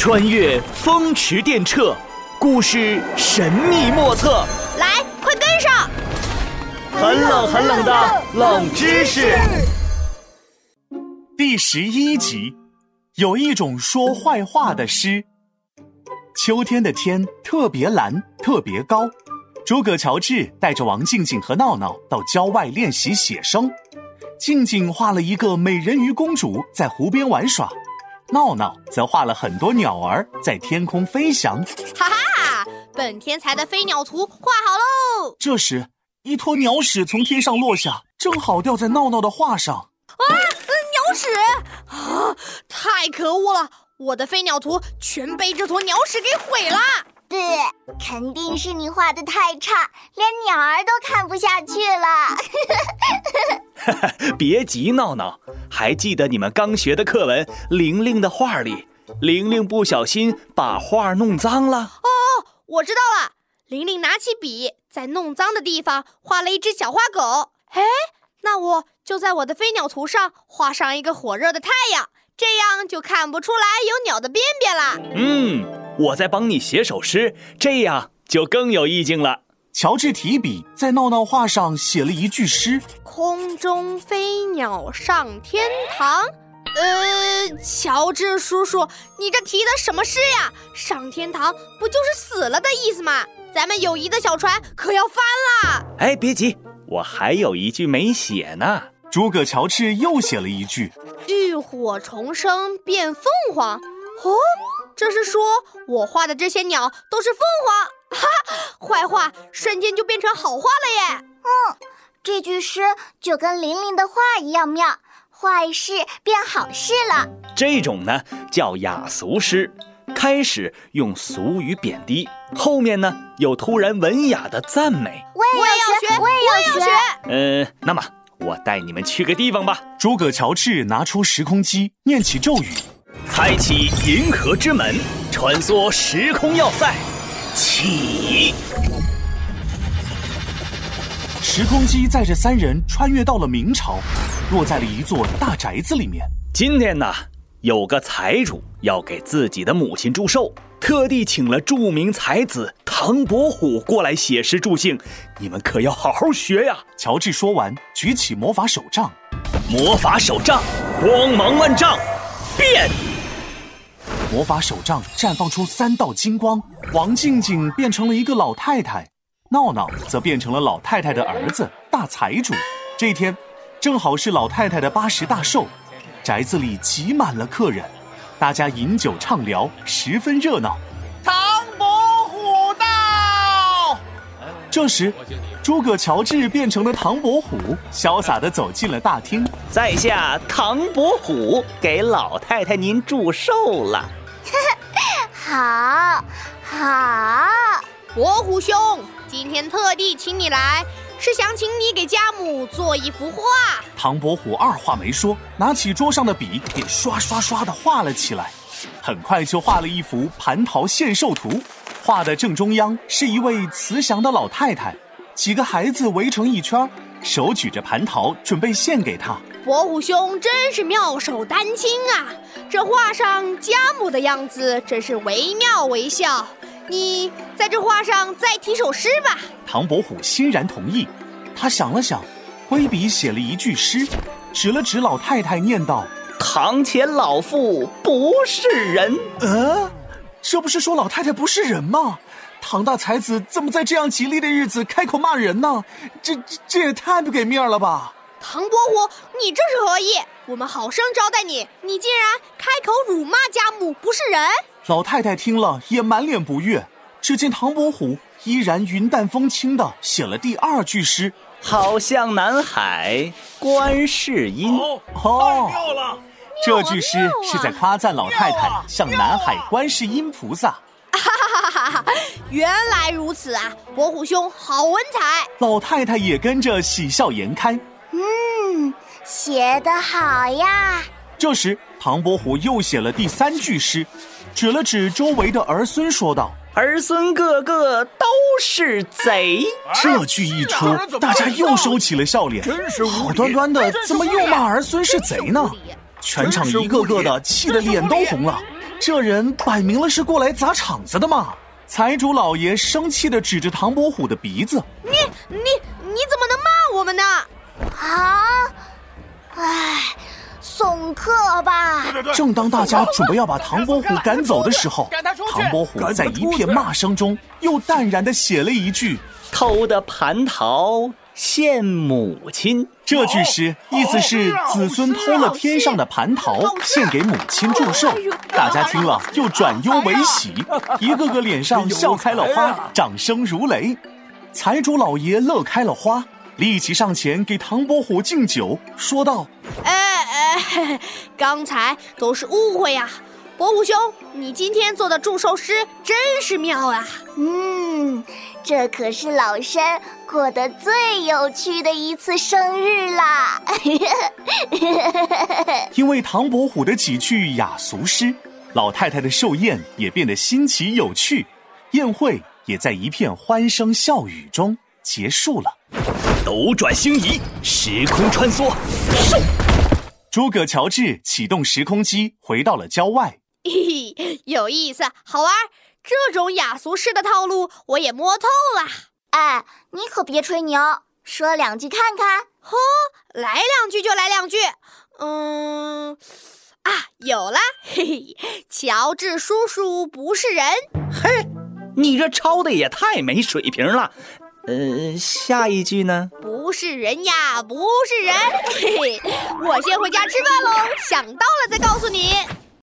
穿越风驰电掣，故事神秘莫测。来，快跟上！很冷很冷的冷知识。第十一集，有一种说坏话的诗。秋天的天特别蓝，特别高。诸葛乔治带着王静静和闹闹到郊外练习写生。静静画了一个美人鱼公主在湖边玩耍，闹闹则画了很多鸟儿在天空飞翔。哈哈，本天才的飞鸟图画好喽！这时，一坨鸟屎从天上落下，正好掉在闹闹的画上。啊，鸟屎！啊，太可恶了！我的飞鸟图全被这坨鸟屎给毁了。对，肯定是你画的太差，连鸟儿都看不下去了。别急，闹闹，还记得你们刚学的课文《玲玲的画》里，玲玲不小心把画弄脏了。哦，我知道了，玲玲拿起笔在弄脏的地方画了一只小花狗。哎，那我就在我的飞鸟图上画上一个火热的太阳，这样就看不出来有鸟的便便了。嗯。我在帮你写首诗，这样就更有意境了。乔治提笔在闹闹画上写了一句诗：“空中飞鸟上天堂。”呃，乔治叔叔，你这提的什么诗呀？上天堂不就是死了的意思吗？咱们友谊的小船可要翻啦！哎，别急，我还有一句没写呢。诸葛乔治又写了一句：“浴火重生变凤凰。”哦。这是说我画的这些鸟都是凤凰，哈，坏话瞬间就变成好话了耶！嗯，这句诗就跟玲玲的话一样妙，坏事变好事了。这种呢叫雅俗诗，开始用俗语贬低，后面呢又突然文雅的赞美。我也要学，我也要学。嗯，那么我带你们去个地方吧。诸葛乔治拿出时空机，念起咒语。开启银河之门，穿梭时空要塞，起！时空机载着三人穿越到了明朝，落在了一座大宅子里面。今天呢，有个财主要给自己的母亲祝寿，特地请了著名才子唐伯虎过来写诗助兴。你们可要好好学呀！乔治说完，举起魔法手杖，魔法手杖光芒万丈，变！魔法手杖绽放出三道金光，王静静变成了一个老太太，闹闹则变成了老太太的儿子大财主。这天，正好是老太太的八十大寿，宅子里挤满了客人，大家饮酒畅聊，十分热闹。唐伯虎到！这时，诸葛乔治变成了唐伯虎，潇洒地走进了大厅。在下唐伯虎，给老太太您祝寿了。好，好，伯虎兄，今天特地请你来，是想请你给家母做一幅画。唐伯虎二话没说，拿起桌上的笔，便刷刷刷地画了起来，很快就画了一幅蟠桃献寿图。画的正中央是一位慈祥的老太太，几个孩子围成一圈，手举着蟠桃，准备献给他。伯虎兄真是妙手丹青啊！这画上家母的样子真是惟妙惟肖。你在这画上再题首诗吧。唐伯虎欣然同意。他想了想，挥笔写了一句诗，指了指老太太，念道：“堂前老妇不是人。”呃，这不是说老太太不是人吗？唐大才子怎么在这样吉利的日子开口骂人呢？这这这也太不给面了吧！唐伯虎，你这是何意？我们好生招待你，你竟然开口辱骂家母，不是人！老太太听了也满脸不悦。只见唐伯虎依然云淡风轻的写了第二句诗：“好像南海观世音。”哦，太妙了！这句诗是在夸赞老太太像南海观世音菩萨。哈哈哈哈哈！原来如此啊，伯虎兄好文采。老太太也跟着喜笑颜开。嗯，写得好呀！这时，唐伯虎又写了第三句诗，指了指周围的儿孙，说道：“儿孙个个都是贼。”这句一出，大家又收起了笑脸。真是好端端的，怎么又骂儿孙是贼呢？全场一个个的气得脸都红了。这人摆明了是过来砸场子的嘛！财主老爷生气地指着唐伯虎的鼻子：“你你你怎么能骂我们呢？啊！唉，送客吧！”正当大家准备要把唐伯虎赶走的时候，唐伯虎在一片骂声中又淡然地写了一句：“偷的蟠桃。”献母亲这句诗意思是子孙偷了天上的蟠桃，献给母亲祝寿。大家听了又转忧为喜，一个个脸上笑开了花，掌声如雷。财主老爷乐开了花，立即上前给唐伯虎敬酒，说道：“哎哎，刚才都是误会呀。”伯虎兄，你今天做的祝寿诗真是妙啊！嗯，这可是老身过得最有趣的一次生日啦！因为唐伯虎的几句雅俗诗，老太太的寿宴也变得新奇有趣，宴会也在一片欢声笑语中结束了。斗转星移，时空穿梭，寿！诸葛乔治启动时空机，回到了郊外。有意思，好玩。这种雅俗诗的套路我也摸透了。哎，你可别吹牛，说两句看看。呵，来两句就来两句。嗯，啊，有了。嘿嘿，乔治叔叔不是人。嘿，你这抄的也太没水平了。呃，下一句呢？不是人呀，不是人。嘿嘿，我先回家吃饭喽。想到了再告诉你。